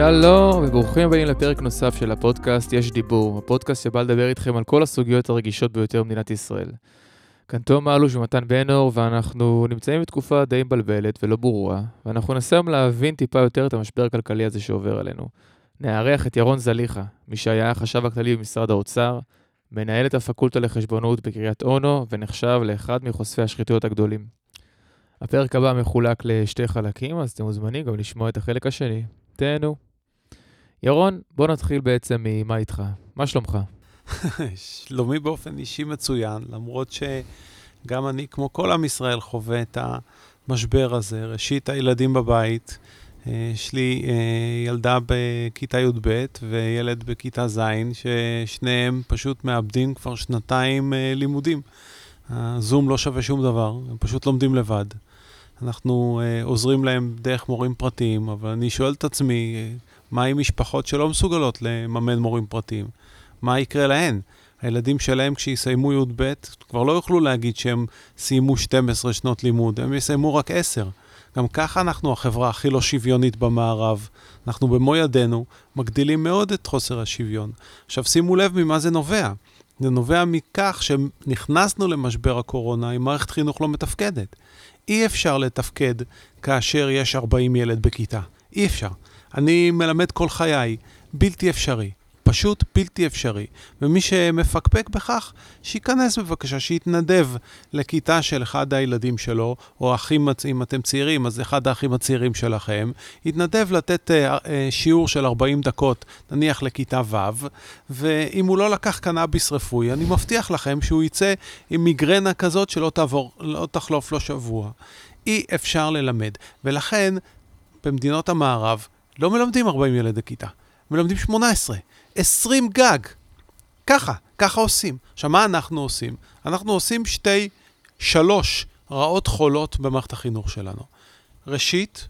שלום וברוכים הבאים לפרק נוסף של הפודקאסט יש דיבור, הפודקאסט שבא לדבר איתכם על כל הסוגיות הרגישות ביותר במדינת ישראל. כאן תום אלוש ומתן בנור, ואנחנו נמצאים בתקופה די מבלבלת ולא ברורה, ואנחנו ננסה היום להבין טיפה יותר את המשבר הכלכלי הזה שעובר עלינו. נארח את ירון זליכה, מי שהיה החשב הכללי במשרד האוצר, מנהל את הפקולטה לחשבונות בקריית אונו, ונחשב לאחד מחושפי השחיתויות הגדולים. הפרק הבא מחולק לשתי חלקים, אז אתם מוזמנים גם לשמוע את החלק השני. תהנו. ירון, בוא נתחיל בעצם ממה איתך. מה שלומך? שלומי באופן אישי מצוין, למרות שגם אני, כמו כל עם ישראל, חווה את המשבר הזה. ראשית, הילדים בבית. אה, יש לי אה, ילדה בכיתה י"ב וילד בכיתה ז', ששניהם פשוט מאבדים כבר שנתיים אה, לימודים. הזום לא שווה שום דבר, הם פשוט לומדים לבד. אנחנו עוזרים להם דרך מורים פרטיים, אבל אני שואל את עצמי, מה עם משפחות שלא מסוגלות לממן מורים פרטיים? מה יקרה להן? הילדים שלהם כשיסיימו י"ב כבר לא יוכלו להגיד שהם סיימו 12 שנות לימוד, הם יסיימו רק 10. גם ככה אנחנו החברה הכי לא שוויונית במערב. אנחנו במו ידינו מגדילים מאוד את חוסר השוויון. עכשיו שימו לב ממה זה נובע. זה נובע מכך שנכנסנו למשבר הקורונה עם מערכת חינוך לא מתפקדת. אי אפשר לתפקד כאשר יש 40 ילד בכיתה. אי אפשר. אני מלמד כל חיי, בלתי אפשרי. פשוט בלתי אפשרי. ומי שמפקפק בכך, שייכנס בבקשה, שיתנדב לכיתה של אחד הילדים שלו, או אחים, אם אתם צעירים, אז אחד האחים הצעירים שלכם, יתנדב לתת uh, uh, שיעור של 40 דקות, נניח לכיתה ו', ואם הוא לא לקח קנאביס רפואי, אני מבטיח לכם שהוא יצא עם מיגרנה כזאת שלא תעבור, לא תחלוף לו שבוע. אי אפשר ללמד. ולכן, במדינות המערב, לא מלמדים 40 ילד לכיתה, מלמדים 18, 20 גג. ככה, ככה עושים. עכשיו, מה אנחנו עושים? אנחנו עושים שתי, שלוש רעות חולות במערכת החינוך שלנו. ראשית,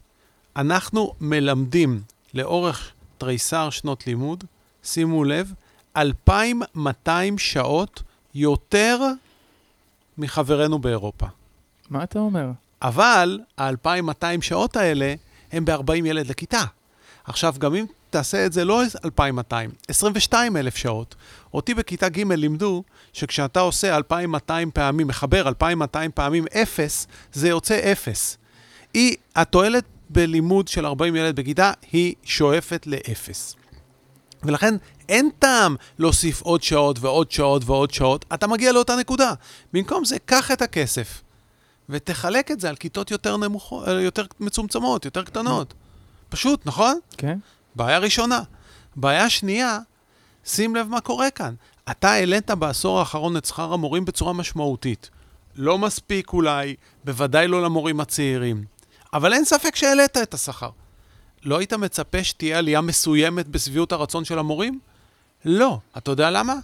אנחנו מלמדים לאורך תריסר שנות לימוד, שימו לב, 2,200 שעות יותר מחברינו באירופה. מה אתה אומר? אבל ה-2,200 שעות האלה הם ב-40 ילד לכיתה. עכשיו, גם אם תעשה את זה לא 2,200, 22,000 שעות. אותי בכיתה ג' לימדו שכשאתה עושה 2,200 פעמים, מחבר 2,200 פעמים 0, זה יוצא 0. היא, התועלת בלימוד של 40 ילד בכיתה היא שואפת ל-0. ולכן אין טעם להוסיף עוד שעות ועוד שעות ועוד שעות, אתה מגיע לאותה נקודה. במקום זה, קח את הכסף ותחלק את זה על כיתות יותר, נמוכו, יותר מצומצמות, יותר קטנות. פשוט, נכון? כן. בעיה ראשונה. בעיה שנייה, שים לב מה קורה כאן. אתה העלית בעשור האחרון את שכר המורים בצורה משמעותית. לא מספיק אולי, בוודאי לא למורים הצעירים. אבל אין ספק שהעלית את השכר. לא היית מצפה שתהיה עלייה מסוימת בשביעות הרצון של המורים? לא. אתה יודע למה?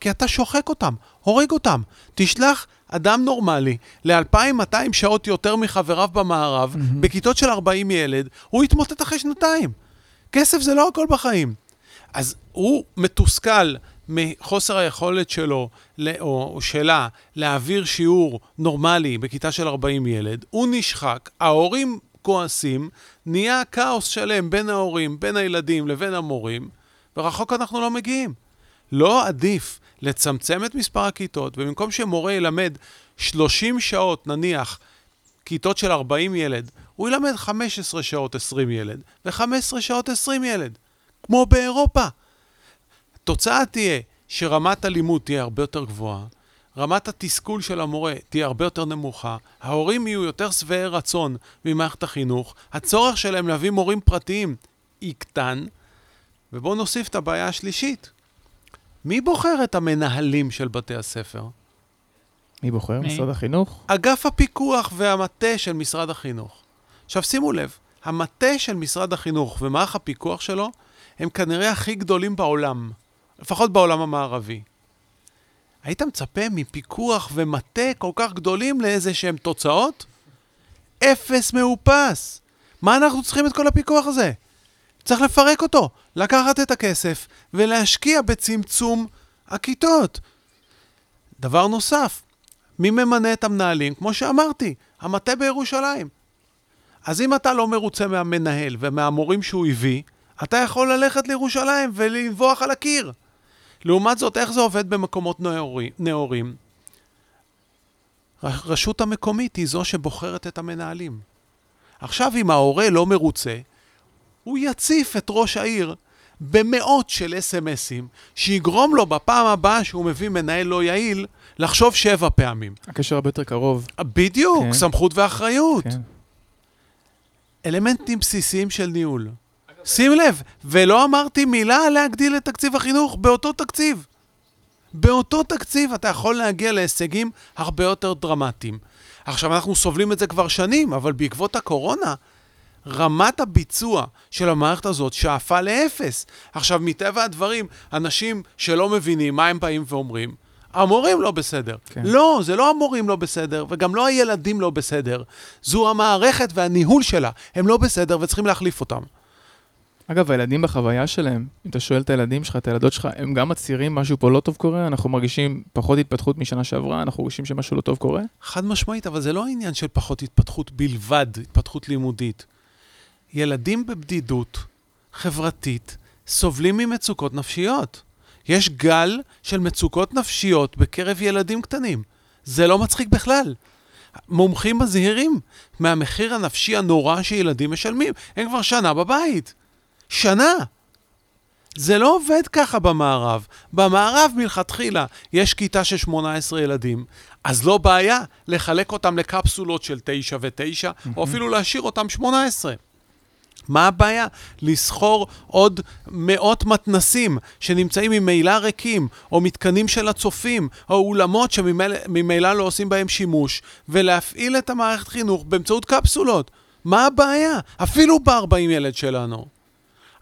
כי אתה שוחק אותם, הורג אותם. תשלח אדם נורמלי ל-2,200 שעות יותר מחבריו במערב, mm-hmm. בכיתות של 40 ילד, הוא יתמוטט אחרי שנתיים. כסף זה לא הכל בחיים. אז הוא מתוסכל מחוסר היכולת שלו, או שלה, להעביר שיעור נורמלי בכיתה של 40 ילד, הוא נשחק, ההורים כועסים, נהיה כאוס שלם בין ההורים, בין הילדים לבין המורים, ורחוק אנחנו לא מגיעים. לא עדיף לצמצם את מספר הכיתות, ובמקום שמורה ילמד 30 שעות, נניח, כיתות של 40 ילד, הוא ילמד 15 שעות 20 ילד, ו-15 שעות 20 ילד, כמו באירופה. התוצאה תהיה שרמת הלימוד תהיה הרבה יותר גבוהה, רמת התסכול של המורה תהיה הרבה יותר נמוכה, ההורים יהיו יותר שבעי רצון ממערכת החינוך, הצורך שלהם להביא מורים פרטיים יקטן, ובואו נוסיף את הבעיה השלישית. מי בוחר את המנהלים של בתי הספר? מי בוחר? מי? משרד החינוך? אגף הפיקוח והמטה של משרד החינוך. עכשיו שימו לב, המטה של משרד החינוך ומערך הפיקוח שלו הם כנראה הכי גדולים בעולם, לפחות בעולם המערבי. היית מצפה מפיקוח ומטה כל כך גדולים לאיזה שהם תוצאות? אפס מאופס. מה אנחנו צריכים את כל הפיקוח הזה? צריך לפרק אותו, לקחת את הכסף ולהשקיע בצמצום הכיתות. דבר נוסף, מי ממנה את המנהלים? כמו שאמרתי, המטה בירושלים. אז אם אתה לא מרוצה מהמנהל ומהמורים שהוא הביא, אתה יכול ללכת לירושלים ולנבוח על הקיר. לעומת זאת, איך זה עובד במקומות נאורים? הרשות המקומית היא זו שבוחרת את המנהלים. עכשיו, אם ההורה לא מרוצה, הוא יציף את ראש העיר במאות של אס.אם.אסים, שיגרום לו בפעם הבאה שהוא מביא מנהל לא יעיל, לחשוב שבע פעמים. הקשר הרבה יותר קרוב. בדיוק, כן. סמכות ואחריות. כן. אלמנטים בסיסיים של ניהול. שים לב, ולא אמרתי מילה להגדיל את תקציב החינוך באותו תקציב. באותו תקציב אתה יכול להגיע להישגים הרבה יותר דרמטיים. עכשיו, אנחנו סובלים את זה כבר שנים, אבל בעקבות הקורונה, רמת הביצוע של המערכת הזאת שאפה לאפס. עכשיו, מטבע הדברים, אנשים שלא מבינים מה הם באים ואומרים, המורים לא בסדר. כן. לא, זה לא המורים לא בסדר, וגם לא הילדים לא בסדר. זו המערכת והניהול שלה. הם לא בסדר וצריכים להחליף אותם. אגב, הילדים בחוויה שלהם, אם אתה שואל את הילדים שלך, את הילדות שלך, הם גם מצהירים משהו פה לא טוב קורה, אנחנו מרגישים פחות התפתחות משנה שעברה, אנחנו מרגישים שמשהו לא טוב קורה. חד משמעית, אבל זה לא העניין של פחות התפתחות בלבד, התפתחות לימודית. ילדים בבדידות חברתית סובלים ממצוקות נפשיות. יש גל של מצוקות נפשיות בקרב ילדים קטנים. זה לא מצחיק בכלל. מומחים מזהירים מהמחיר הנפשי הנורא שילדים משלמים. הם כבר שנה בבית. שנה. זה לא עובד ככה במערב. במערב מלכתחילה יש כיתה של 18 ילדים, אז לא בעיה לחלק אותם לקפסולות של 9 ו-9, או אפילו להשאיר אותם 18. מה הבעיה? לסחור עוד מאות מתנסים שנמצאים ממילא ריקים, או מתקנים של הצופים, או אולמות שממילא לא עושים בהם שימוש, ולהפעיל את המערכת חינוך באמצעות קפסולות. מה הבעיה? אפילו ב-40 ילד שלנו.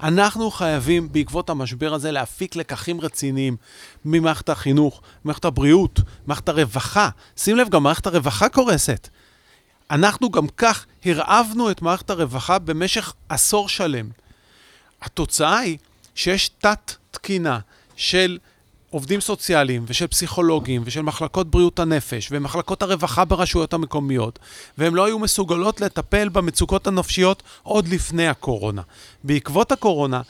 אנחנו חייבים בעקבות המשבר הזה להפיק לקחים רציניים ממערכת החינוך, מערכת הבריאות, מערכת הרווחה. שים לב, גם מערכת הרווחה קורסת. אנחנו גם כך הרעבנו את מערכת הרווחה במשך עשור שלם. התוצאה היא שיש תת-תקינה של עובדים סוציאליים ושל פסיכולוגים ושל מחלקות בריאות הנפש ומחלקות הרווחה ברשויות המקומיות, והם לא היו מסוגלות לטפל במצוקות הנפשיות עוד לפני הקורונה. בעקבות הקורונה,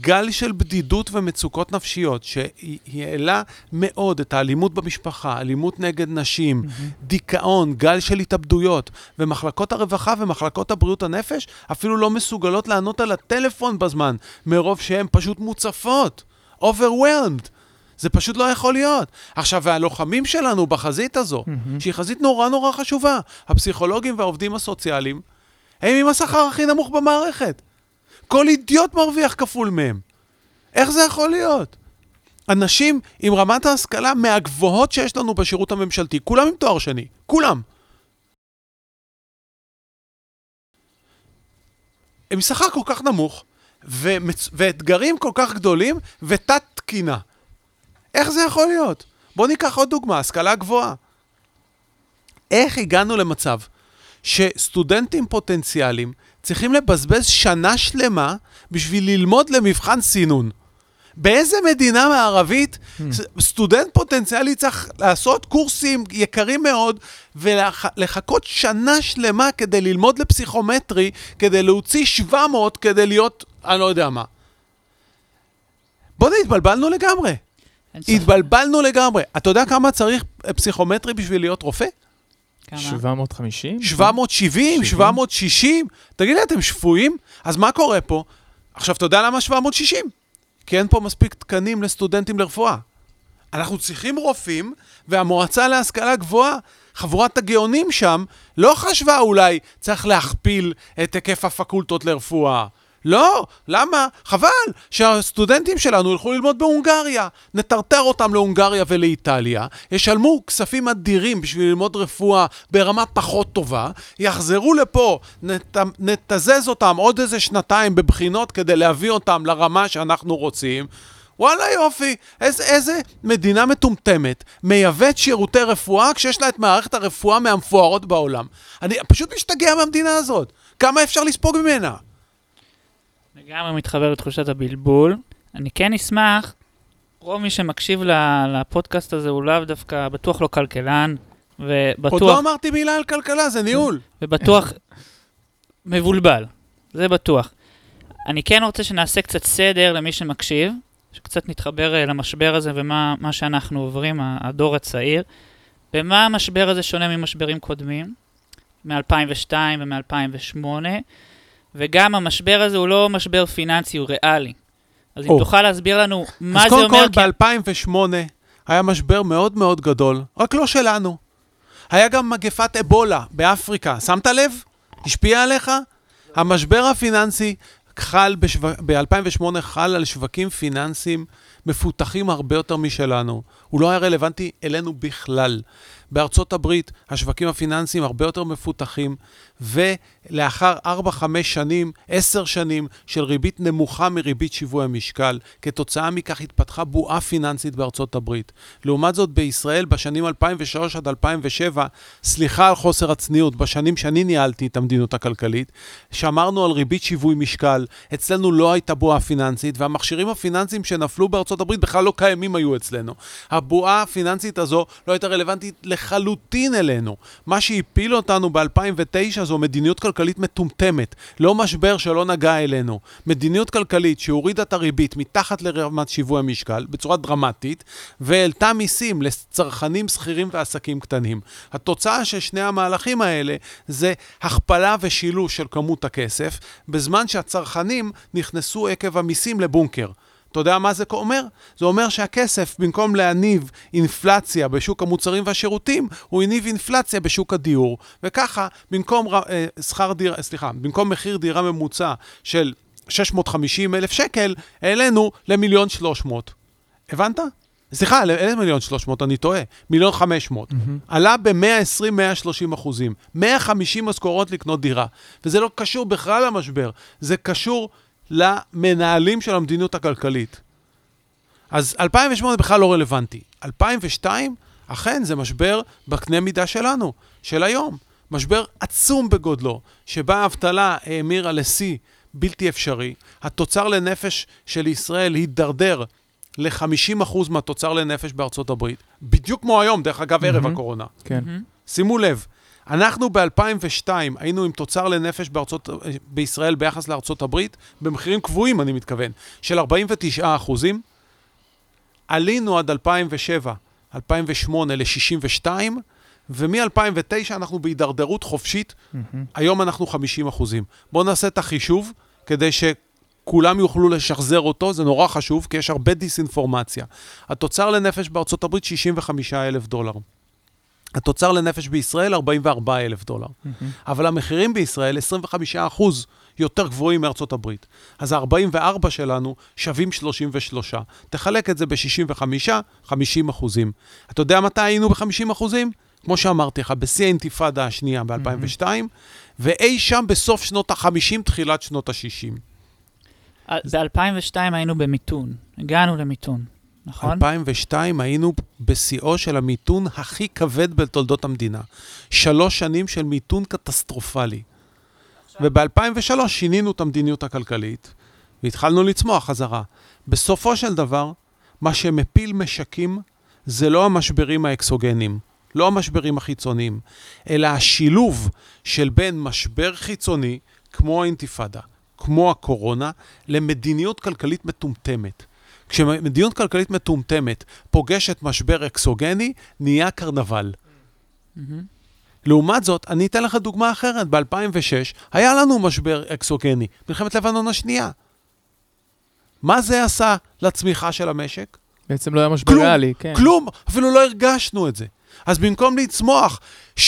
גל של בדידות ומצוקות נפשיות שהעלה מאוד את האלימות במשפחה, אלימות נגד נשים, mm-hmm. דיכאון, גל של התאבדויות, ומחלקות הרווחה ומחלקות הבריאות הנפש אפילו לא מסוגלות לענות על הטלפון בזמן, מרוב שהן פשוט מוצפות, overwhelmed. זה פשוט לא יכול להיות. עכשיו, והלוחמים שלנו בחזית הזו, mm-hmm. שהיא חזית נורא נורא חשובה, הפסיכולוגים והעובדים הסוציאליים, הם עם השכר הכי נמוך במערכת. כל אידיוט מרוויח כפול מהם. איך זה יכול להיות? אנשים עם רמת ההשכלה מהגבוהות שיש לנו בשירות הממשלתי, כולם עם תואר שני, כולם. עם שכר כל כך נמוך, ומצ... ואתגרים כל כך גדולים, ותת תקינה. איך זה יכול להיות? בואו ניקח עוד דוגמה, השכלה גבוהה. איך הגענו למצב שסטודנטים פוטנציאליים צריכים לבזבז שנה שלמה בשביל ללמוד למבחן סינון? באיזה מדינה מערבית mm. סטודנט פוטנציאלי צריך לעשות קורסים יקרים מאוד ולחכות שנה שלמה כדי ללמוד לפסיכומטרי, כדי להוציא 700 כדי להיות, אני לא יודע מה. בוא'נה, התבלבלנו לגמרי. התבלבלנו לגמרי. אתה יודע כמה צריך פסיכומטרי בשביל להיות רופא? כמה? 750? 770, 760? תגיד לי, אתם שפויים? אז מה קורה פה? עכשיו, אתה יודע למה 760? כי אין פה מספיק תקנים לסטודנטים לרפואה. אנחנו צריכים רופאים, והמועצה להשכלה גבוהה, חבורת הגאונים שם, לא חשבה אולי צריך להכפיל את היקף הפקולטות לרפואה. לא, למה? חבל שהסטודנטים שלנו ילכו ללמוד בהונגריה. נטרטר אותם להונגריה ולאיטליה, ישלמו כספים אדירים בשביל ללמוד רפואה ברמה פחות טובה, יחזרו לפה, נת, נתזז אותם עוד איזה שנתיים בבחינות כדי להביא אותם לרמה שאנחנו רוצים. וואלה יופי, איזה, איזה מדינה מטומטמת מייבאת שירותי רפואה כשיש לה את מערכת הרפואה מהמפוארות בעולם. אני פשוט משתגע מהמדינה הזאת. כמה אפשר לספוג ממנה? לגמרי מתחבר לתחושת הבלבול. אני כן אשמח, רוב מי שמקשיב לפודקאסט הזה הוא לאו דווקא, בטוח לא כלכלן, ובטוח... עוד לא אמרתי מילה על כלכלה, זה ניהול. ובטוח מבולבל, זה בטוח. אני כן רוצה שנעשה קצת סדר למי שמקשיב, שקצת נתחבר אה, למשבר הזה ומה מה שאנחנו עוברים, הדור הצעיר. במה המשבר הזה שונה ממשברים קודמים, מ-2002 ומ-2008, וגם המשבר הזה הוא לא משבר פיננסי, הוא ריאלי. אז אם או. תוכל להסביר לנו מה אז זה קודם אומר... כל, ב-2008 היה משבר מאוד מאוד גדול, רק לא שלנו. היה גם מגפת אבולה באפריקה, שמת לב? השפיע עליך? המשבר הפיננסי חל בשו... ב-2008 חל על שווקים פיננסיים מפותחים הרבה יותר משלנו. הוא לא היה רלוונטי אלינו בכלל. בארצות הברית השווקים הפיננסיים הרבה יותר מפותחים, ולאחר 4-5 שנים, 10 שנים של ריבית נמוכה מריבית שיווי המשקל, כתוצאה מכך התפתחה בועה פיננסית בארצות הברית. לעומת זאת, בישראל בשנים 2003 עד 2007, סליחה על חוסר הצניעות, בשנים שאני ניהלתי את המדיניות הכלכלית, שמרנו על ריבית שיווי משקל, אצלנו לא הייתה בועה פיננסית, והמכשירים הפיננסיים שנפלו בארצות הברית בכלל לא קיימים היו אצלנו. הבועה הפיננסית הזו לא הייתה רלוונטית לחלוטין אלינו. מה שהפיל אותנו ב-2009 זו מדיניות כלכלית מטומטמת, לא משבר שלא נגע אלינו. מדיניות כלכלית שהורידה את הריבית מתחת לרמת שיווי המשקל בצורה דרמטית, והעלתה מיסים לצרכנים שכירים ועסקים קטנים. התוצאה של שני המהלכים האלה זה הכפלה ושילוש של כמות הכסף, בזמן שהצרכנים נכנסו עקב המיסים לבונקר. אתה יודע מה זה אומר? זה אומר שהכסף, במקום להניב אינפלציה בשוק המוצרים והשירותים, הוא הניב אינפלציה בשוק הדיור. וככה, במקום אה, שכר דירה, סליחה, במקום מחיר דירה ממוצע של 650 אלף שקל, העלינו למיליון 300. הבנת? סליחה, אין מיליון 300, אני טועה. מיליון 500. עלה ב-120-130 אחוזים. 150 משכורות לקנות דירה. וזה לא קשור בכלל למשבר, זה קשור למנהלים של המדיניות הכלכלית. אז 2008 בכלל לא רלוונטי. 2002, אכן, זה משבר בקנה מידה שלנו, של היום. משבר עצום בגודלו, שבה האבטלה האמירה לשיא בלתי אפשרי. התוצר לנפש של ישראל הידרדר ל-50% מהתוצר לנפש בארצות הברית. בדיוק כמו היום, דרך אגב, ערב מהמם. הקורונה. כן. מהמם. שימו לב, אנחנו ב-2002 היינו עם תוצר לנפש בארצות, בישראל ביחס לארצות הברית, במחירים קבועים, אני מתכוון, של 49 אחוזים. עלינו עד 2007, 2008 ל-62, ומ-2009 אנחנו בהידרדרות חופשית, מהמם. היום אנחנו 50 אחוזים. בואו נעשה את החישוב, כדי שכולם יוכלו לשחזר אותו, זה נורא חשוב, כי יש הרבה דיסאינפורמציה. התוצר לנפש בארצות הברית, 65 אלף דולר. התוצר לנפש בישראל, 44 אלף דולר. מהמם. אבל המחירים בישראל 25 אחוז יותר גבוהים מארצות הברית. אז ה-44 שלנו שווים 33. תחלק את זה ב-65, 50 אחוזים. אתה יודע מתי היינו ב-50 אחוזים? כמו שאמרתי לך, בשיא האינתיפאדה השנייה ב-2002, ואי שם בסוף שנות ה-50, תחילת שנות ה-60. ב-2002 היינו במיתון, הגענו למיתון, נכון? 2002 היינו בשיאו של המיתון הכי כבד בתולדות המדינה. שלוש שנים של מיתון קטסטרופלי. וב-2003 שינינו את המדיניות הכלכלית והתחלנו לצמוח חזרה. בסופו של דבר, מה שמפיל משקים זה לא המשברים האקסוגנים, לא המשברים החיצוניים, אלא השילוב של בין משבר חיצוני, כמו האינתיפאדה, כמו הקורונה, למדיניות כלכלית מטומטמת. כשמדיניות כלכלית מטומטמת פוגשת משבר אקסוגני, נהיה קרנבל. מהמם. לעומת זאת, אני אתן לך דוגמה אחרת. ב-2006 היה לנו משבר אקסוגני, מלחמת לבנון השנייה. מה זה עשה לצמיחה של המשק? בעצם לא היה משבר כלום, ריאלי, כן. כלום, אפילו לא הרגשנו את זה. אז במקום לצמוח 6.7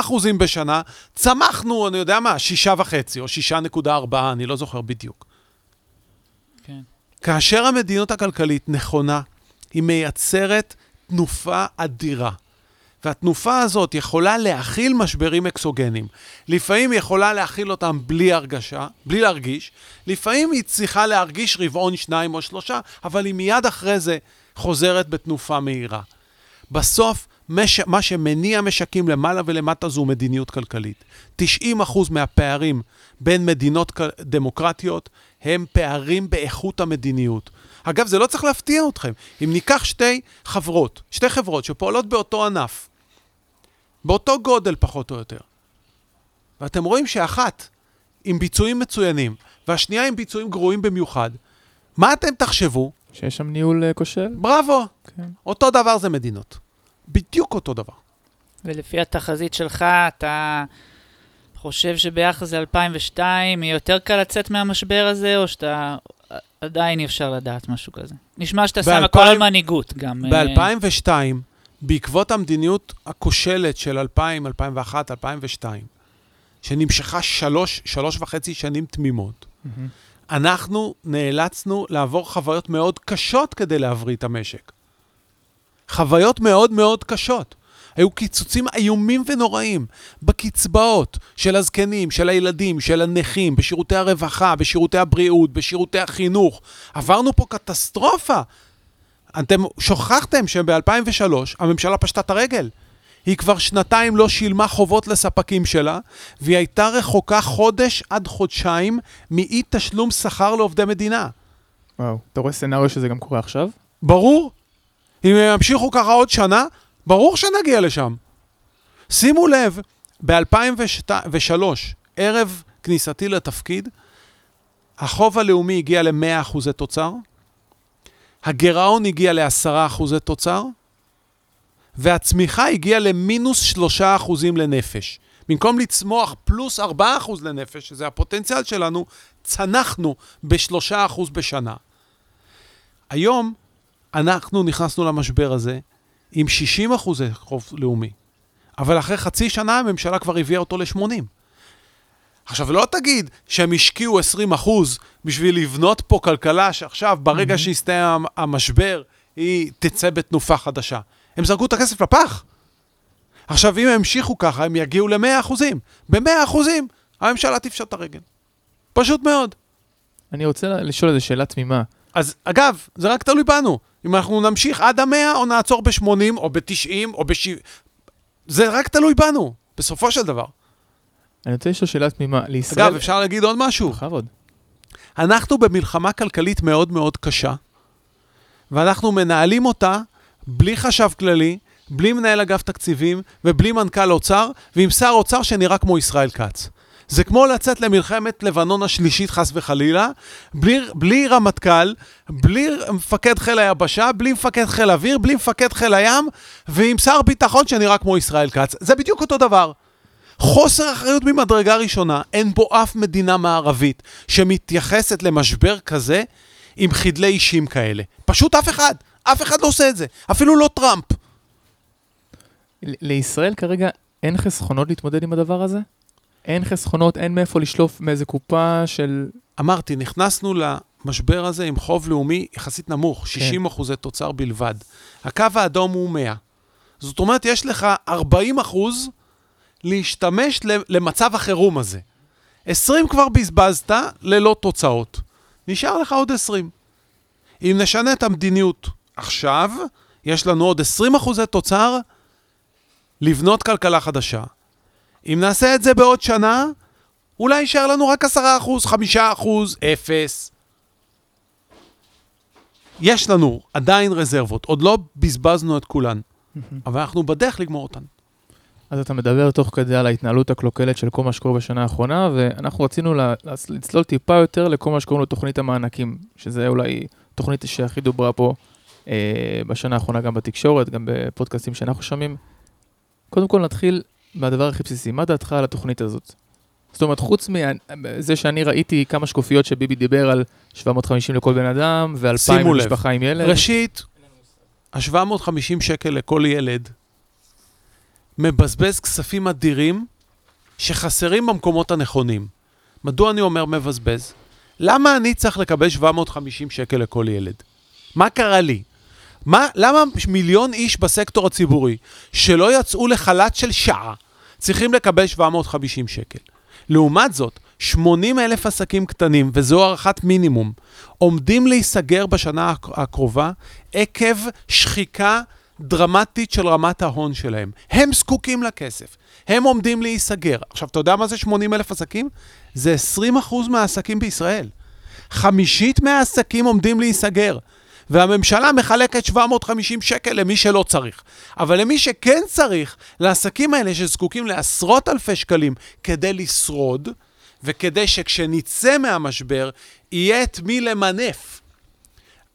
אחוזים בשנה, צמחנו, אני יודע מה, 6.5 או 6.4, אני לא זוכר בדיוק. כאשר המדיניות הכלכלית נכונה, היא מייצרת תנופה אדירה. והתנופה הזאת יכולה להכיל משברים אקסוגנים. לפעמים היא יכולה להכיל אותם בלי הרגשה, בלי להרגיש. לפעמים היא צריכה להרגיש רבעון, שניים או שלושה, אבל היא מיד אחרי זה חוזרת בתנופה מהירה. בסוף, מש... מה שמניע משקים למעלה ולמטה זו מדיניות כלכלית. 90% מהפערים בין מדינות דמוקרטיות הם פערים באיכות המדיניות. אגב, זה לא צריך להפתיע אתכם. אם ניקח שתי חברות, שתי חברות שפועלות באותו ענף, באותו גודל פחות או יותר, ואתם רואים שאחת עם ביצועים מצוינים והשנייה עם ביצועים גרועים במיוחד. מה אתם תחשבו? שיש שם ניהול אה, כושל? בראבו. כן. אותו דבר זה מדינות. בדיוק אותו דבר. ולפי התחזית שלך, אתה חושב שביחס ל-2002 יהיה יותר קל לצאת מהמשבר הזה, או שאתה... עדיין אי אפשר לדעת משהו כזה. נשמע שאתה שם הכל על מנהיגות גם. אה, ב-2002, בעקבות המדיניות הכושלת של 2000, 2001, 2002, שנמשכה שלוש, שלוש וחצי שנים תמימות, מהמם. אנחנו נאלצנו לעבור חוויות מאוד קשות כדי להבריא את המשק. חוויות מאוד מאוד קשות. היו קיצוצים איומים ונוראים בקצבאות של הזקנים, של הילדים, של הנכים, בשירותי הרווחה, בשירותי הבריאות, בשירותי החינוך. עברנו פה קטסטרופה. אתם שוכחתם שב-2003 הממשלה פשטה את הרגל. היא כבר שנתיים לא שילמה חובות לספקים שלה, והיא הייתה רחוקה חודש עד חודשיים מאי תשלום שכר לעובדי מדינה. וואו. אתה רואה סצנריו שזה גם קורה עכשיו? ברור. אם הם ימשיכו ככה עוד שנה, ברור שנגיע לשם. שימו לב, ב-2003, ערב כניסתי לתפקיד, החוב הלאומי הגיע ל-100 אחוזי תוצר, הגירעון הגיע ל-10 אחוזי תוצר, והצמיחה הגיעה למינוס 3 אחוזים לנפש. במקום לצמוח פלוס 4 אחוז לנפש, שזה הפוטנציאל שלנו, צנחנו ב-3 אחוז בשנה. היום אנחנו נכנסנו למשבר הזה עם 60 אחוזי חוב לאומי, אבל אחרי חצי שנה הממשלה כבר הביאה אותו ל-80. עכשיו, לא תגיד שהם השקיעו 20 אחוז בשביל לבנות פה כלכלה שעכשיו, ברגע Mhm. שיסתיים המ- המשבר, היא תצא בתנופה חדשה. הם זרקו את הכסף לפח. עכשיו, אם הם המשיכו ככה, הם יגיעו ל-100 אחוזים. ב-100 אחוזים, הממשלה תפשוט את הרגל. פשוט מאוד. אני רוצה לשאול איזו שאלה תמימה. אז אגב, זה רק תלוי בנו. אם אנחנו נמשיך עד המאה, או נעצור ב-80, או ב-90, או ב-70... זה רק תלוי בנו, בסופו של דבר. אני רוצה לשאול שאלה תמימה. לישראל... אגב, אפשר להגיד עוד משהו. בכבוד. אנחנו במלחמה כלכלית מאוד מאוד קשה, ואנחנו מנהלים אותה בלי חשב כללי, בלי מנהל אגף תקציבים, ובלי מנכ"ל אוצר, ועם שר אוצר שנראה כמו ישראל כץ. זה כמו לצאת למלחמת לבנון השלישית, חס וחלילה, בלי, בלי רמטכ"ל, בלי מפקד חיל היבשה, בלי מפקד חיל אוויר, בלי מפקד חיל הים, ועם שר ביטחון שנראה כמו ישראל כץ. זה בדיוק אותו דבר. חוסר אחריות ממדרגה ראשונה, אין בו אף מדינה מערבית שמתייחסת למשבר כזה עם חדלי אישים כאלה. פשוט אף אחד. אף אחד לא עושה את זה. אפילו לא טראמפ. לישראל כרגע אין חסכונות להתמודד עם הדבר הזה? אין חסכונות, אין מאיפה לשלוף מאיזה קופה של... אמרתי, נכנסנו למשבר הזה עם חוב לאומי יחסית נמוך, 60 אחוזי תוצר בלבד. הקו האדום הוא 100. זאת אומרת, יש לך 40 אחוז להשתמש למצב החירום הזה. 20 כבר בזבזת ללא תוצאות. נשאר לך עוד 20. אם נשנה את המדיניות עכשיו, יש לנו עוד 20 אחוזי תוצר לבנות כלכלה חדשה. אם נעשה את זה בעוד שנה, אולי יישאר לנו רק 10 אחוז, 5 אחוז, 0. יש לנו עדיין רזרבות, עוד לא בזבזנו את כולן, אבל אנחנו בדרך לגמור אותן. אז אתה מדבר תוך כדי על ההתנהלות הקלוקלת של כל מה שקורה בשנה האחרונה, ואנחנו רצינו לצלול טיפה יותר לכל מה שקוראים לו תוכנית המענקים, שזה אולי תוכנית שהכי דוברה פה אה, בשנה האחרונה גם בתקשורת, גם בפודקאסטים שאנחנו שומעים. קודם כל נתחיל מהדבר הכי בסיסי, מה דעתך על התוכנית הזאת? זאת אומרת, חוץ מזה שאני ראיתי כמה שקופיות שביבי דיבר על 750 לכל בן אדם, ו-2,000 שימו לב. למשפחה עם ילד. ראשית, ה-750 שקל לכל ילד מבזבז כספים אדירים שחסרים במקומות הנכונים. מדוע אני אומר מבזבז? למה אני צריך לקבל 750 שקל לכל ילד? מה קרה לי? מה, למה מיליון איש בסקטור הציבורי שלא יצאו לחל"ת של שעה צריכים לקבל 750 שקל? לעומת זאת, 80 אלף עסקים קטנים, וזו הערכת מינימום, עומדים להיסגר בשנה הק- הקרובה עקב שחיקה דרמטית של רמת ההון שלהם. הם זקוקים לכסף, הם עומדים להיסגר. עכשיו, אתה יודע מה זה 80 אלף עסקים? זה 20 אחוז מהעסקים בישראל. חמישית מהעסקים עומדים להיסגר. והממשלה מחלקת 750 שקל למי שלא צריך. אבל למי שכן צריך, לעסקים האלה שזקוקים לעשרות אלפי שקלים כדי לשרוד, וכדי שכשנצא מהמשבר, יהיה את מי למנף.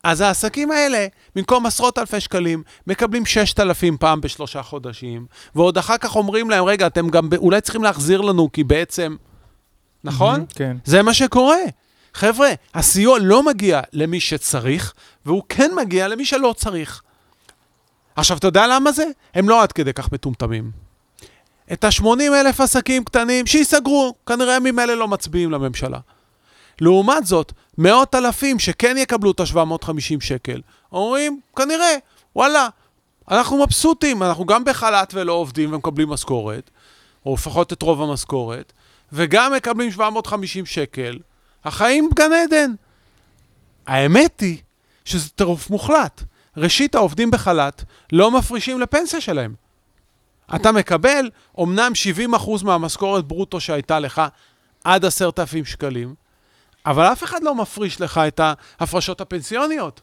אז העסקים האלה, במקום עשרות אלפי שקלים, מקבלים 6,000 פעם בשלושה חודשים, ועוד אחר כך אומרים להם, רגע, אתם גם אולי צריכים להחזיר לנו, כי בעצם... נכון? כן. זה מה שקורה. חבר'ה, הסיוע לא מגיע למי שצריך, והוא כן מגיע למי שלא צריך. עכשיו, אתה יודע למה זה? הם לא עד כדי כך מטומטמים. את ה-80 אלף עסקים קטנים, שייסגרו, כנראה ממילא לא מצביעים לממשלה. לעומת זאת, מאות אלפים שכן יקבלו את ה-750 שקל, אומרים, כנראה, וואלה, אנחנו מבסוטים, אנחנו גם בחל"ת ולא עובדים ומקבלים משכורת, או לפחות את רוב המשכורת, וגם מקבלים 750 שקל, החיים גן עדן. האמת היא שזה טירוף מוחלט. ראשית, העובדים בחל"ת לא מפרישים לפנסיה שלהם. אתה מקבל אומנם 70% מהמשכורת ברוטו שהייתה לך עד 10,000 שקלים, אבל אף אחד לא מפריש לך את ההפרשות הפנסיוניות.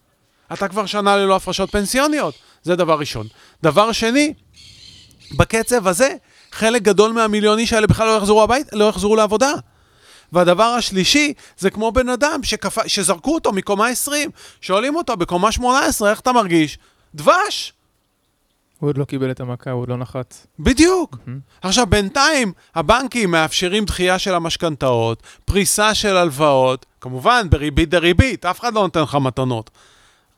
אתה כבר שנה ללא הפרשות פנסיוניות, זה דבר ראשון. דבר שני, בקצב הזה, חלק גדול מהמיליון איש האלה בכלל לא יחזרו הבית, לא יחזרו לעבודה. והדבר השלישי, זה כמו בן אדם שכפ... שזרקו אותו מקומה 20, שואלים אותו בקומה 18, איך אתה מרגיש? דבש! הוא עוד לא קיבל את המכה, הוא עוד לא נחת. בדיוק. עכשיו, בינתיים הבנקים מאפשרים דחייה של המשכנתאות, פריסה של הלוואות, כמובן בריבית דריבית, אף אחד לא נותן לך מתנות.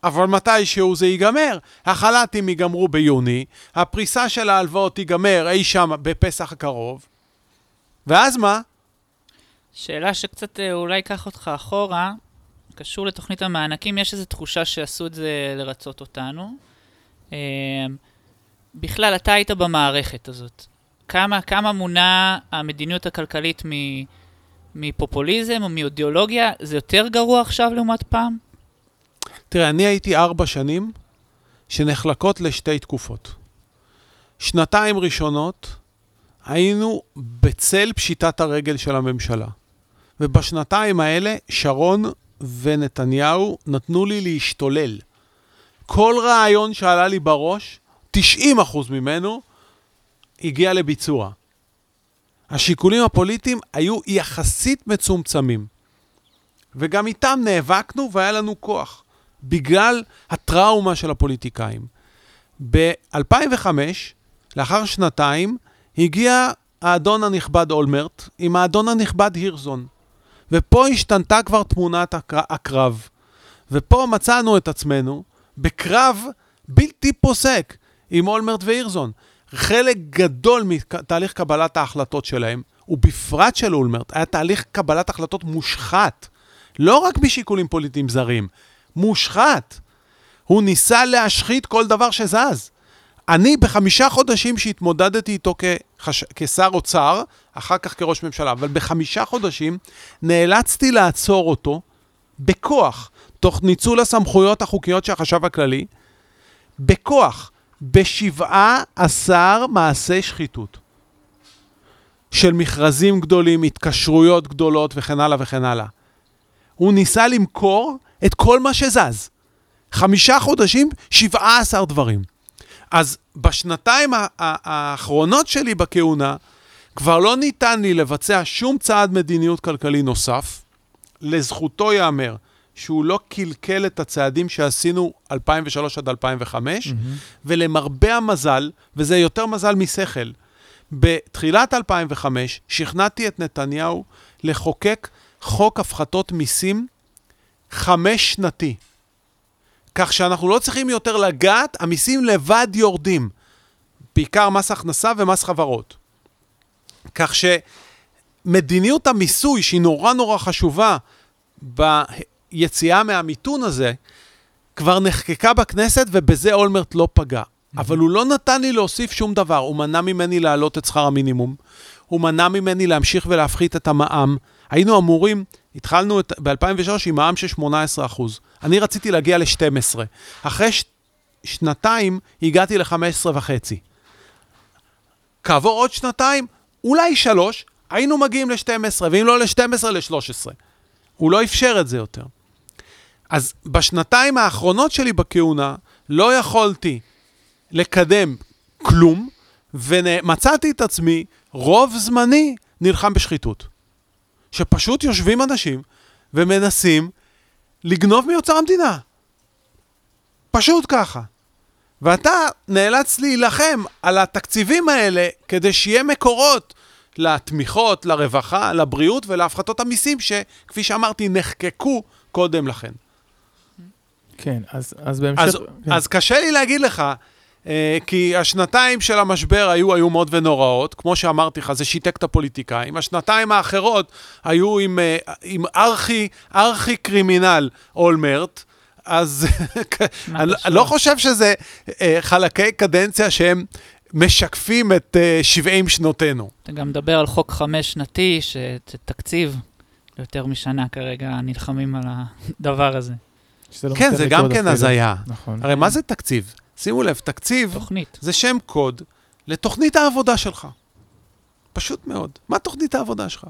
אבל מתישהו זה ייגמר. החל"תים ייגמרו ביוני, הפריסה של ההלוואות תיגמר אי שם בפסח הקרוב, ואז מה? שאלה שקצת אה, אולי אקח אותך אחורה, קשור לתוכנית המענקים, יש איזו תחושה שעשו את זה לרצות אותנו. אה, בכלל, אתה היית במערכת הזאת. כמה, כמה מונה המדיניות הכלכלית מפופוליזם או מאידיאולוגיה? זה יותר גרוע עכשיו לעומת פעם? תראה, אני הייתי ארבע שנים שנחלקות לשתי תקופות. שנתיים ראשונות היינו בצל פשיטת הרגל של הממשלה. ובשנתיים האלה שרון ונתניהו נתנו לי להשתולל. כל רעיון שעלה לי בראש, 90% ממנו הגיע לביצוע. השיקולים הפוליטיים היו יחסית מצומצמים. וגם איתם נאבקנו והיה לנו כוח, בגלל הטראומה של הפוליטיקאים. ב-2005, לאחר שנתיים, הגיע האדון הנכבד אולמרט עם האדון הנכבד הירזון. ופה השתנתה כבר תמונת הקר... הקרב. ופה מצאנו את עצמנו בקרב בלתי פוסק עם אולמרט והירזון. חלק גדול מתהליך קבלת ההחלטות שלהם, ובפרט של אולמרט, היה תהליך קבלת החלטות מושחת. לא רק משיקולים פוליטיים זרים, מושחת. הוא ניסה להשחית כל דבר שזז. אני בחמישה חודשים שהתמודדתי איתו כחש... כשר אוצר, אחר כך כראש ממשלה, אבל בחמישה חודשים נאלצתי לעצור אותו בכוח, תוך ניצול הסמכויות החוקיות של החשב הכללי, בכוח, בשבעה עשר מעשי שחיתות. של מכרזים גדולים, התקשרויות גדולות וכן הלאה וכן הלאה. הוא ניסה למכור את כל מה שזז. חמישה חודשים, שבעה עשר דברים. אז בשנתיים האחרונות שלי בכהונה, כבר לא ניתן לי לבצע שום צעד מדיניות כלכלי נוסף. לזכותו ייאמר שהוא לא קלקל את הצעדים שעשינו 2003 עד 2005, mm-hmm. ולמרבה המזל, וזה יותר מזל משכל, בתחילת 2005 שכנעתי את נתניהו לחוקק חוק הפחתות מיסים חמש שנתי. כך שאנחנו לא צריכים יותר לגעת, המיסים לבד יורדים. בעיקר מס הכנסה ומס חברות. כך שמדיניות המיסוי, שהיא נורא נורא חשובה ביציאה מהמיתון הזה, כבר נחקקה בכנסת ובזה אולמרט לא פגע. אבל הוא לא נתן לי להוסיף שום דבר, הוא מנע ממני להעלות את שכר המינימום, הוא מנע ממני להמשיך ולהפחית את המע"מ. היינו אמורים, התחלנו ב-2003 עם מע"מ של 18%. אני רציתי להגיע ל-12. אחרי ש... שנתיים הגעתי ל-15 וחצי. כעבור עוד שנתיים, אולי שלוש, היינו מגיעים ל-12, ואם לא ל-12, ל-13. הוא לא אפשר את זה יותר. אז בשנתיים האחרונות שלי בכהונה, לא יכולתי לקדם כלום, ומצאתי את עצמי רוב זמני נלחם בשחיתות. שפשוט יושבים אנשים ומנסים לגנוב מאוצר המדינה. פשוט ככה. ואתה נאלץ להילחם על התקציבים האלה כדי שיהיה מקורות לתמיכות, לרווחה, לבריאות ולהפחתות המיסים שכפי שאמרתי נחקקו קודם לכן. כן, אז, אז בהמשך... אז, כן. אז קשה לי להגיד לך, אה, כי השנתיים של המשבר היו איומות ונוראות, כמו שאמרתי לך, זה שיתק את הפוליטיקאים. השנתיים האחרות היו עם, אה, עם ארכי, ארכי קרימינל אולמרט, אז אני? לא חושב שזה אה, חלקי קדנציה שהם משקפים את אה, 70 שנותינו. אתה גם מדבר על חוק חמש שנתי, שתקציב יותר משנה כרגע נלחמים על הדבר הזה. לא כן, זה גם כן. הזיה. נכון. הרי מה זה תקציב? שימו לב, תקציב תוכנית. זה שם קוד לתוכנית העבודה שלך. פשוט מאוד. מה תוכנית העבודה שלך?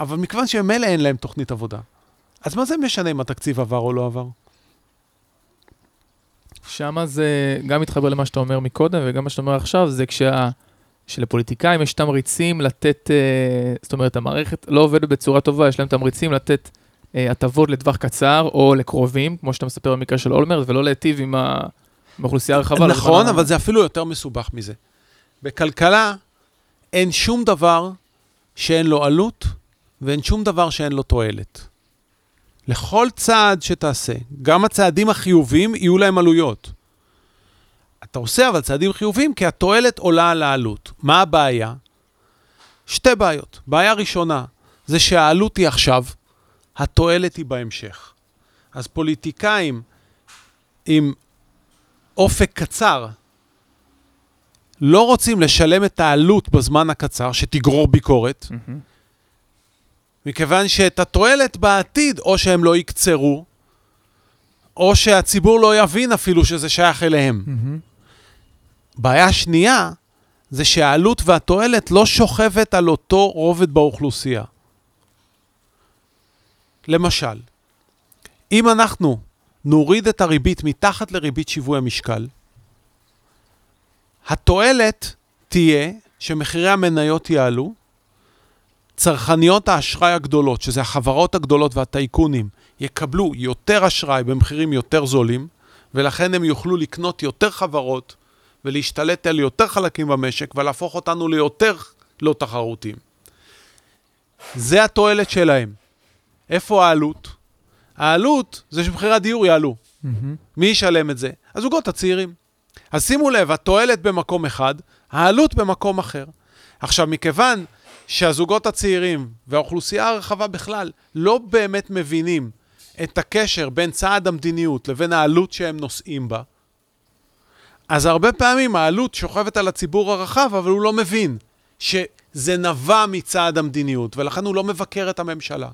אבל מכיוון שממילא אין להם תוכנית עבודה, אז מה זה משנה אם התקציב עבר או לא עבר? שמה זה גם מתחבר למה שאתה אומר מקודם וגם מה שאתה אומר עכשיו, זה כשה... שלפוליטיקאים יש תמריצים לתת, אה, זאת אומרת, המערכת לא עובדת בצורה טובה, יש להם תמריצים לתת אה, הטבות לטווח קצר או לקרובים, כמו שאתה מספר במקרה של אולמרט, ולא להיטיב עם, האוכלוסייה הרחבה. נכון, אבל זה אפילו יותר מסובך מזה. בכלכלה אין שום דבר שאין לו עלות ואין שום דבר שאין לו תועלת. לכל צעד שתעשה, גם הצעדים החיוביים יהיו להם עלויות. אתה עושה אבל צעדים חיוביים כי התועלת עולה על העלות. מה הבעיה? שתי בעיות. בעיה ראשונה זה שהעלות היא עכשיו, התועלת היא בהמשך. אז פוליטיקאים עם אופק קצר לא רוצים לשלם את העלות בזמן הקצר, שתגרור ביקורת, מהמם. מכיוון שאת התועלת בעתיד, או שהם לא יקצרו, או שהציבור לא יבין אפילו שזה שייך אליהם. מהמם. בעיה שנייה, זה שהעלות והתועלת לא שוכבת על אותו רובד באוכלוסייה. למשל, אם אנחנו נוריד את הריבית מתחת לריבית שיווי המשקל, התועלת תהיה שמחירי המניות יעלו, צרכניות האשראי הגדולות, שזה החברות הגדולות והטייקונים, יקבלו יותר אשראי במחירים יותר זולים, ולכן הם יוכלו לקנות יותר חברות ולהשתלט על יותר חלקים במשק ולהפוך אותנו ליותר לא תחרותיים. זה התועלת שלהם. איפה העלות? העלות זה שמחירי הדיור יעלו. מהמם. מי ישלם את זה? הזוגות הצעירים. אז שימו לב, התועלת במקום אחד, העלות במקום אחר. עכשיו, מכיוון שהזוגות הצעירים והאוכלוסייה הרחבה בכלל לא באמת מבינים את הקשר בין צעד המדיניות לבין העלות שהם נושאים בה, אז הרבה פעמים העלות שוכבת על הציבור הרחב, אבל הוא לא מבין שזה נבע מצעד המדיניות, ולכן הוא לא מבקר את הממשלה.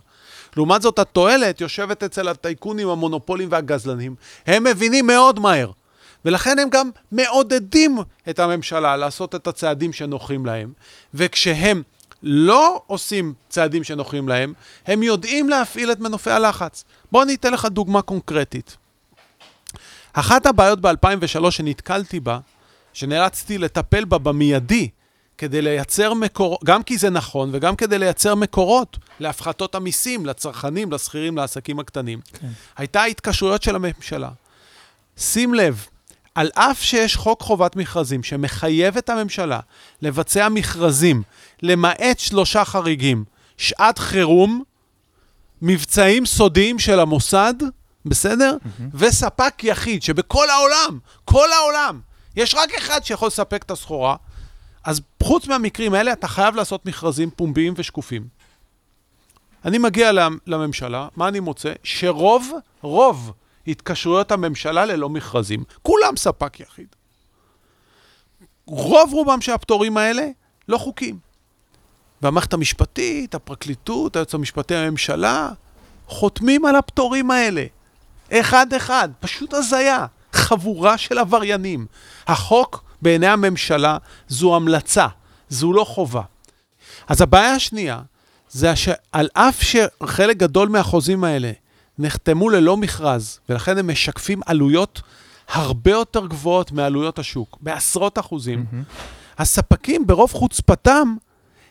לעומת זאת, התועלת יושבת אצל הטייקונים, המונופולים והגזלנים. הם מבינים מאוד מהר, ולכן הם גם מעודדים את הממשלה לעשות את הצעדים שנוחים להם, וכשהם לא עושים צעדים שנוחים להם, הם יודעים להפעיל את מנופי הלחץ. בוא אני אתן לך דוגמה קונקרטית. אחת הבעיות ב-2003 שנתקלתי בה, שנאלצתי לטפל בה במיידי, כדי לייצר מקורות, גם כי זה נכון וגם כדי לייצר מקורות להפחתות המיסים לצרכנים, לשכירים, לעסקים הקטנים, כן. הייתה התקשרויות של הממשלה. שים לב, על אף שיש חוק חובת מכרזים שמחייב את הממשלה לבצע מכרזים, למעט שלושה חריגים, שעת חירום, מבצעים סודיים של המוסד, בסדר? וספק יחיד, שבכל העולם, כל העולם, יש רק אחד שיכול לספק את הסחורה, אז חוץ מהמקרים האלה, אתה חייב לעשות מכרזים פומביים ושקופים. אני מגיע למ- לממשלה, מה אני מוצא? שרוב, רוב התקשרויות הממשלה ללא מכרזים. כולם ספק יחיד. רוב רובם של הפטורים האלה לא חוקיים. והמערכת המשפטית, הפרקליטות, היועץ המשפטי לממשלה, חותמים על הפטורים האלה. אחד-אחד, פשוט הזיה. חבורה של עבריינים. החוק בעיני הממשלה זו המלצה, זו לא חובה. אז הבעיה השנייה, זה שעל אף שחלק גדול מהחוזים האלה נחתמו ללא מכרז, ולכן הם משקפים עלויות הרבה יותר גבוהות מעלויות השוק, בעשרות אחוזים, מהמם. הספקים ברוב חוצפתם,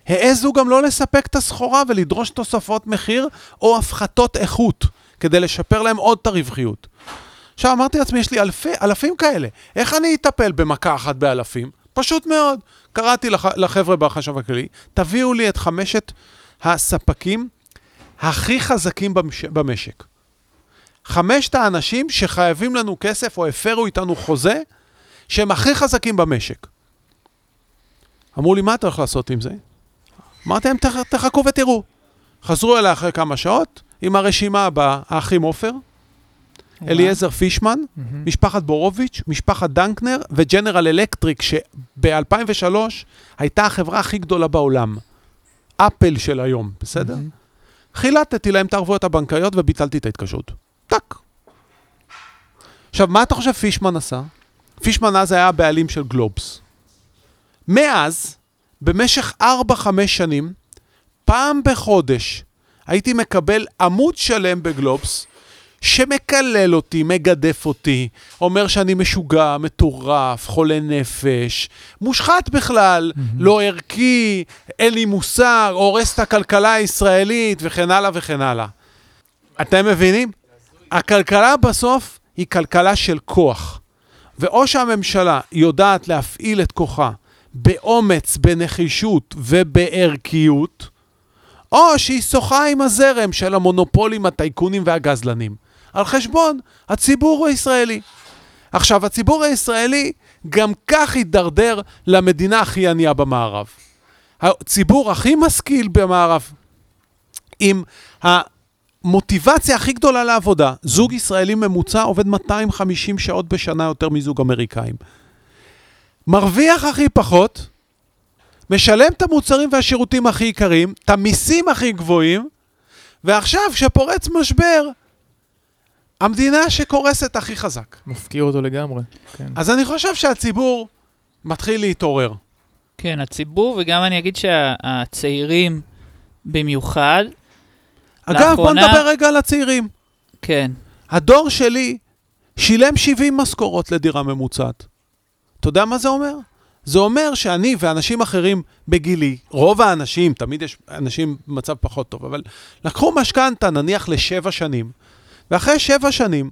העזו גם לא לספק את הסחורה ולדרוש תוספות מחיר או הפחתות איכות, כדי לשפר להם עוד את הרווחיות. עכשיו, אמרתי לעצמי, יש לי אלפי, אלפים כאלה. איך אני אטפל במכה אחת באלפים? פשוט מאוד. קראתי לח, לחבר'ה בחשב הכללי, תביאו לי את חמשת הספקים הכי חזקים במש, במשק. חמשת האנשים שחייבים לנו כסף או הפרו איתנו חוזה, שהם הכי חזקים במשק. אמרו לי, מה אתה הולך לעשות עם זה? אמרתי להם, "תח- תחכו ותראו. חזרו אליי אחרי כמה שעות, עם הרשימה הבאה, האחים עופר, אליעזר פישמן, מהמם. משפחת בורוביץ', משפחת דנקנר וג'נרל אלקטריק, שב-2003 הייתה החברה הכי גדולה בעולם. אפל של היום, בסדר? מהמם. חילטתי להם את הערבויות הבנקאיות וביטלתי את ההתקשרות. טאק. עכשיו, מה אתה חושב פישמן עשה? פישמן אז היה הבעלים של גלובס. מאז, במשך 4-5 שנים, פעם בחודש הייתי מקבל עמוד שלם בגלובס, שמקלל אותי, מגדף אותי, אומר שאני משוגע, מטורף, חולה נפש, מושחת בכלל, לא ערכי, אין לי מוסר, הורס את הכלכלה הישראלית וכן הלאה וכן הלאה. אתם מבינים? הכלכלה בסוף היא כלכלה של כוח. ואו שהממשלה יודעת להפעיל את כוחה באומץ, בנחישות ובערכיות, או שהיא שוחה עם הזרם של המונופולים, הטייקונים והגזלנים, על חשבון הציבור הישראלי. עכשיו, הציבור הישראלי גם כך הידרדר למדינה הכי ענייה במערב. הציבור הכי משכיל במערב, עם המוטיבציה הכי גדולה לעבודה, זוג ישראלי ממוצע עובד 250 שעות בשנה יותר מזוג אמריקאים. מרוויח הכי פחות, משלם את המוצרים והשירותים הכי יקרים, את המיסים הכי גבוהים, ועכשיו, כשפורץ משבר, המדינה שקורסת הכי חזק. מפקיר אותו לגמרי. כן. אז אני חושב שהציבור מתחיל להתעורר. כן, הציבור, וגם אני אגיד שהצעירים במיוחד, אגב, בוא נדבר רגע על הצעירים. כן, הדור שלי שילם 70 משכורות לדירה ממוצעת. אתה יודע מה זה אומר? זה אומר שאני ואנשים אחרים בגילי, רוב האנשים, תמיד יש אנשים במצב פחות טוב, אבל לקחו משכנתה נניח לשבע שנים, ואחרי שבע שנים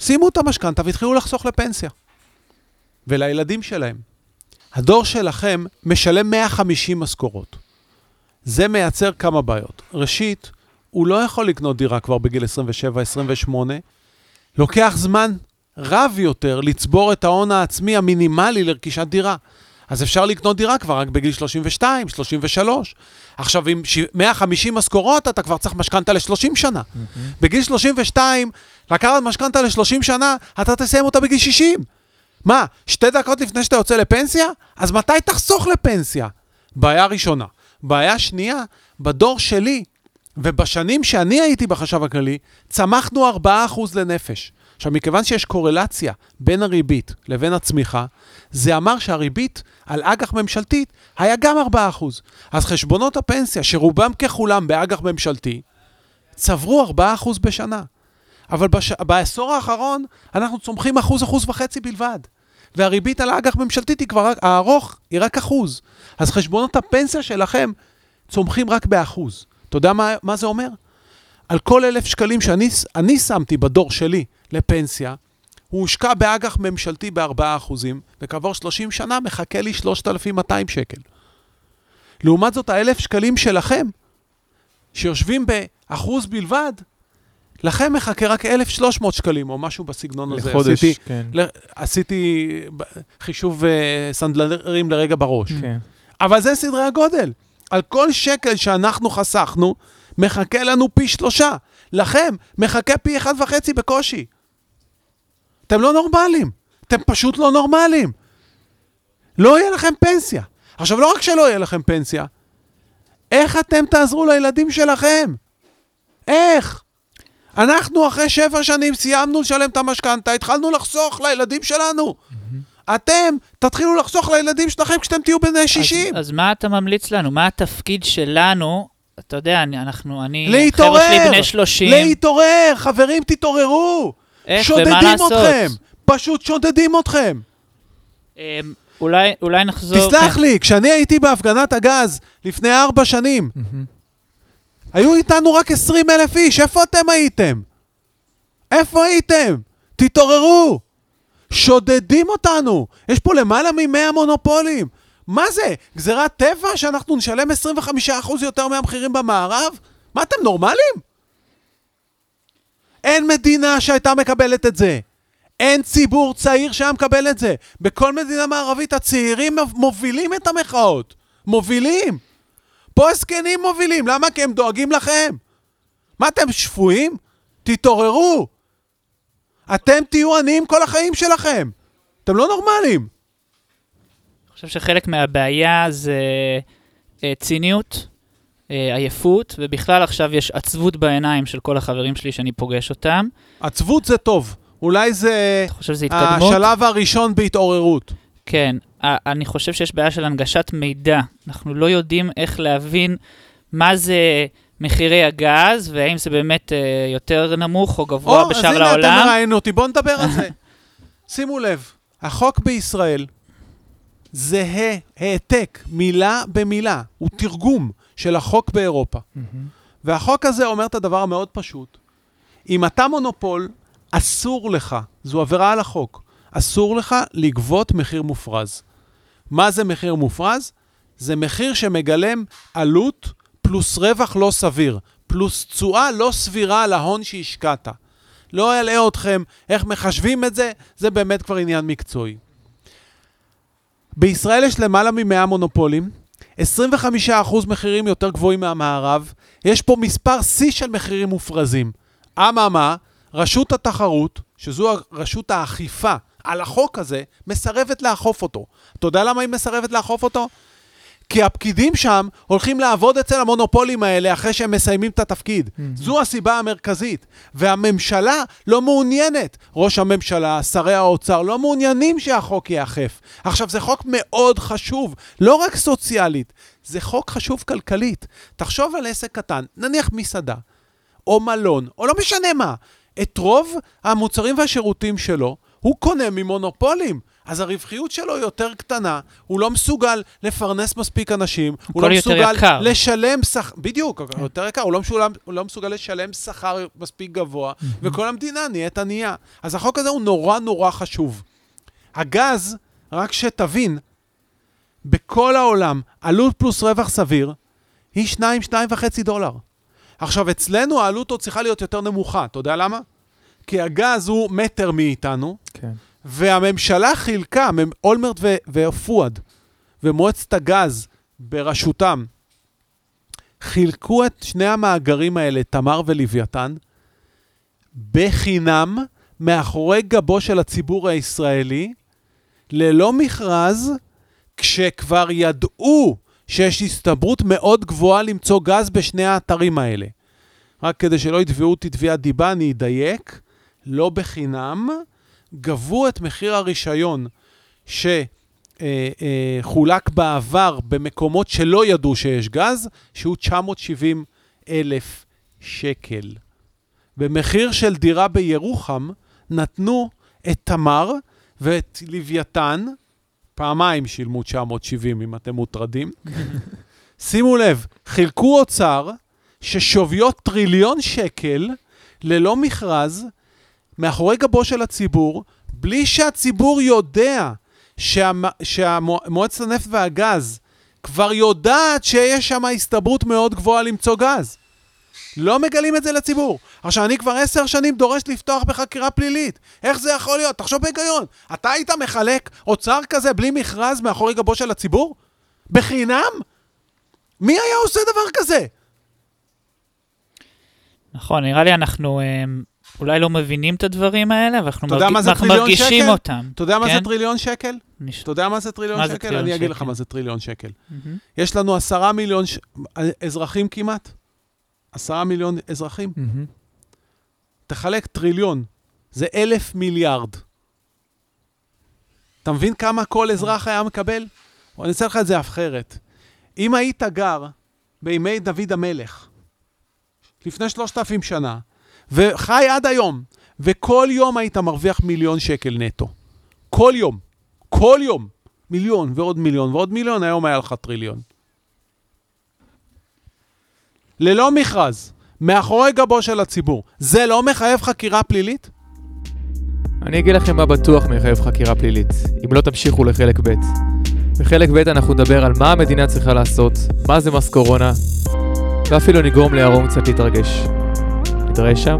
סיימו את המשכנתה והתחילו לחסוך לפנסיה. ולילדים שלהם. הדור שלכם משלם 150 משכורות. זה מייצר כמה בעיות. ראשית, הוא לא יכול לקנות דירה כבר בגיל 27-28. לוקח זמן רב יותר לצבור את ההון העצמי המינימלי לרכישת דירה. אז אפשר לקנות דירה כבר רק בגיל 32, 33. עכשיו, עם ש- 150 משכורות, אתה כבר צריך משכנתה ל-30 שנה. בגיל 32, לקחת משכנתה ל-30 שנה, אתה תסיים אותה בגיל 60. מה, שתי דקות לפני שאתה יוצא לפנסיה? אז מתי תחסוך לפנסיה? בעיה ראשונה. בעיה שנייה, בדור שלי, ובשנים שאני הייתי בחשב הכללי, צמחנו 4% לנפש. עכשיו, מכיוון שיש קורלציה בין הריבית לבין הצמיחה, זה אמר שהריבית על אג"ח ממשלתית היה גם 4%. אז חשבונות הפנסיה, שרובם ככולם באג"ח ממשלתי, צברו 4% בשנה. אבל בש... בעשור האחרון אנחנו צומחים אחוז, אחוז וחצי בלבד. והריבית על האג"ח ממשלתית היא כבר, הארוך היא רק אחוז. אז חשבונות הפנסיה שלכם צומחים רק באחוז. אתה יודע מה, מה זה אומר? על כל אלף שקלים שאני אני שמתי בדור שלי לפנסיה, הוא הושקע באג"ח ממשלתי ב-4%, וכעבור 30 שנה מחכה לי 3,200 שקל. לעומת זאת, האלף שקלים שלכם, שיושבים באחוז בלבד, לכם מחכה רק 1,300 שקלים, או משהו בסגנון הזה. לחודש, עשיתי, כן. ל- עשיתי חישוב אה, סנדלרים לרגע בראש. כן. אבל זה סדרי הגודל. על כל שקל שאנחנו חסכנו, מחכה לנו פי שלושה. לכם מחכה פי אחד וחצי בקושי. אתם לא נורמלים. אתם פשוט לא נורמלים. לא יהיה לכם פנסיה. עכשיו, לא רק שלא יהיה לכם פנסיה, איך אתם תעזרו לילדים שלכם? איך? אנחנו אחרי שבע שנים סיימנו לשלם את המשכנתה, התחלנו לחסוך לילדים שלנו. אתם תתחילו לחסוך לילדים שלכם כשאתם תהיו בני 60. אז, אז מה אתה ממליץ לנו? מה התפקיד שלנו? אתה יודע, אני, אנחנו, אני, להתעורר! חבר'ה שלי בני 30, להתעורר, חברים, תתעוררו. איך ומה שודדים לעשות? אתכם. פשוט שודדים אתכם. אמ, אולי, אולי נחזור... תסלח כן. לי, כשאני הייתי בהפגנת הגז לפני ארבע שנים. היו איתנו רק 20 אלף איש, איפה אתם הייתם? איפה הייתם? תתעוררו! שודדים אותנו! יש פה למעלה מ-100 מונופולים. מה זה? גזירת טבע שאנחנו נשלם 25% יותר מהמחירים במערב? מה, אתם נורמלים? אין מדינה שהייתה מקבלת את זה. אין ציבור צעיר שהיה מקבל את זה. בכל מדינה מערבית הצעירים מובילים את המחאות. מובילים. פה הזקנים מובילים, למה? כי הם דואגים לכם. מה, אתם שפויים? תתעוררו. אתם תהיו עניים כל החיים שלכם. אתם לא נורמלים. אני חושב שחלק מהבעיה זה אה, ציניות, אה, עייפות, ובכלל עכשיו יש עצבות בעיניים של כל החברים שלי שאני פוגש אותם. עצבות זה טוב. אולי זה אני חושב שזה התקדמות. השלב הראשון בהתעוררות. כן, אני חושב שיש בעיה של הנגשת מידע. אנחנו לא יודעים איך להבין מה זה מחירי הגז, והאם זה באמת אה, יותר נמוך או גבוה או, בשאר אז הנה, אתם העולם. מראיינים אותי, בואו נדבר על זה. שימו לב, החוק בישראל זהה, העתק, מילה במילה, הוא תרגום של החוק באירופה. והחוק הזה אומר את הדבר המאוד פשוט. אם אתה מונופול, אסור לך, זו עבירה על החוק, אסור לך לגבות מחיר מופרז. מה זה מחיר מופרז? זה מחיר שמגלם עלות פלוס רווח לא סביר, פלוס תשואה לא סבירה על ההון שהשקעת. לא אלאה אתכם איך מחשבים את זה, זה באמת כבר עניין מקצועי. בישראל יש למעלה מ-100 מונופולים, 25% מחירים יותר גבוהים מהמערב, יש פה מספר שיא של מחירים מופרזים. אממה, רשות התחרות, שזו רשות האכיפה על החוק הזה, מסרבת לאכוף אותו. אתה יודע למה היא מסרבת לאכוף אותו? כי הפקידים שם הולכים לעבוד אצל המונופולים האלה אחרי שהם מסיימים את התפקיד. זו הסיבה המרכזית. והממשלה לא מעוניינת, ראש הממשלה, שרי האוצר, לא מעוניינים שהחוק ייאכף. עכשיו, זה חוק מאוד חשוב, לא רק סוציאלית, זה חוק חשוב כלכלית. תחשוב על עסק קטן, נניח מסעדה, או מלון, או לא משנה מה. את רוב המוצרים והשירותים שלו הוא קונה ממונופולים. אז הרווחיות שלו יותר קטנה, הוא לא מסוגל לפרנס מספיק אנשים, הוא לא מסוגל יקר. לשלם שכר, בדיוק, יותר יקר, הוא לא, משולם, הוא לא מסוגל לשלם שכר מספיק גבוה, וכל המדינה נהיית ענייה. אז החוק הזה הוא נורא נורא חשוב. הגז, רק שתבין, בכל העולם, עלות פלוס רווח סביר, היא 2-2.5 דולר. עכשיו, אצלנו העלות עוד צריכה להיות יותר נמוכה, אתה יודע למה? כי הגז הוא מטר מאיתנו, כן. והממשלה חילקה, אולמרט ופואד ומועצת הגז בראשותם, חילקו את שני המאגרים האלה, תמר ולוויתן, בחינם, מאחורי גבו של הציבור הישראלי, ללא מכרז, כשכבר ידעו שיש הסתברות מאוד גבוהה למצוא גז בשני האתרים האלה. רק כדי שלא יתבעו אותי תביעת דיבה, אני אדייק, לא בחינם, גבו את מחיר הרישיון שחולק בעבר במקומות שלא ידעו שיש גז, שהוא 970 אלף שקל. במחיר של דירה בירוחם נתנו את תמר ואת לוויתן, פעמיים שילמו 970 אם אתם מוטרדים. שימו לב, חילקו אוצר ששוויו טריליון שקל ללא מכרז, מאחורי גבו של הציבור, בלי שהציבור יודע שמועצת הנפט והגז כבר יודעת שיש שם הסתברות מאוד גבוהה למצוא גז. לא מגלים את זה לציבור. עכשיו, אני כבר עשר שנים דורש לפתוח בחקירה פלילית. איך זה יכול להיות? תחשוב בהיגיון. אתה היית מחלק אוצר כזה בלי מכרז מאחורי גבו של הציבור? בחינם? מי היה עושה דבר כזה? נכון, נראה לי אנחנו אה, אולי לא מבינים את הדברים האלה, אבל אנחנו, מה זה אנחנו מרגישים שקל? אותם. אתה יודע מה כן? זה טריליון שקל? נש- אתה יודע מה זה טריליון מה זה שקל? טריליון אני אגיד לך שקל? מה זה טריליון שקל. מהמם. יש לנו עשרה מיליון ש... אזרחים כמעט. עשרה מיליון אזרחים. מהמם. תחלק טריליון, זה אלף מיליארד. אתה מבין כמה כל אזרח היה מקבל? אני אעשה לך את זה אחרת. אם היית גר בימי דוד המלך, לפני שלושת אלפים שנה, וחי עד היום, וכל יום היית מרוויח מיליון שקל נטו. כל יום. כל יום. מיליון ועוד מיליון ועוד מיליון, היום היה לך טריליון. ללא מכרז, מאחורי גבו של הציבור. זה לא מחייב חקירה פלילית? אני אגיד לכם מה בטוח מחייב חקירה פלילית, אם לא תמשיכו לחלק ב'. בחלק ב' אנחנו נדבר על מה המדינה צריכה לעשות, מה זה מס קורונה, ואפילו נגרום לירום קצת להתרגש. נתראה שם.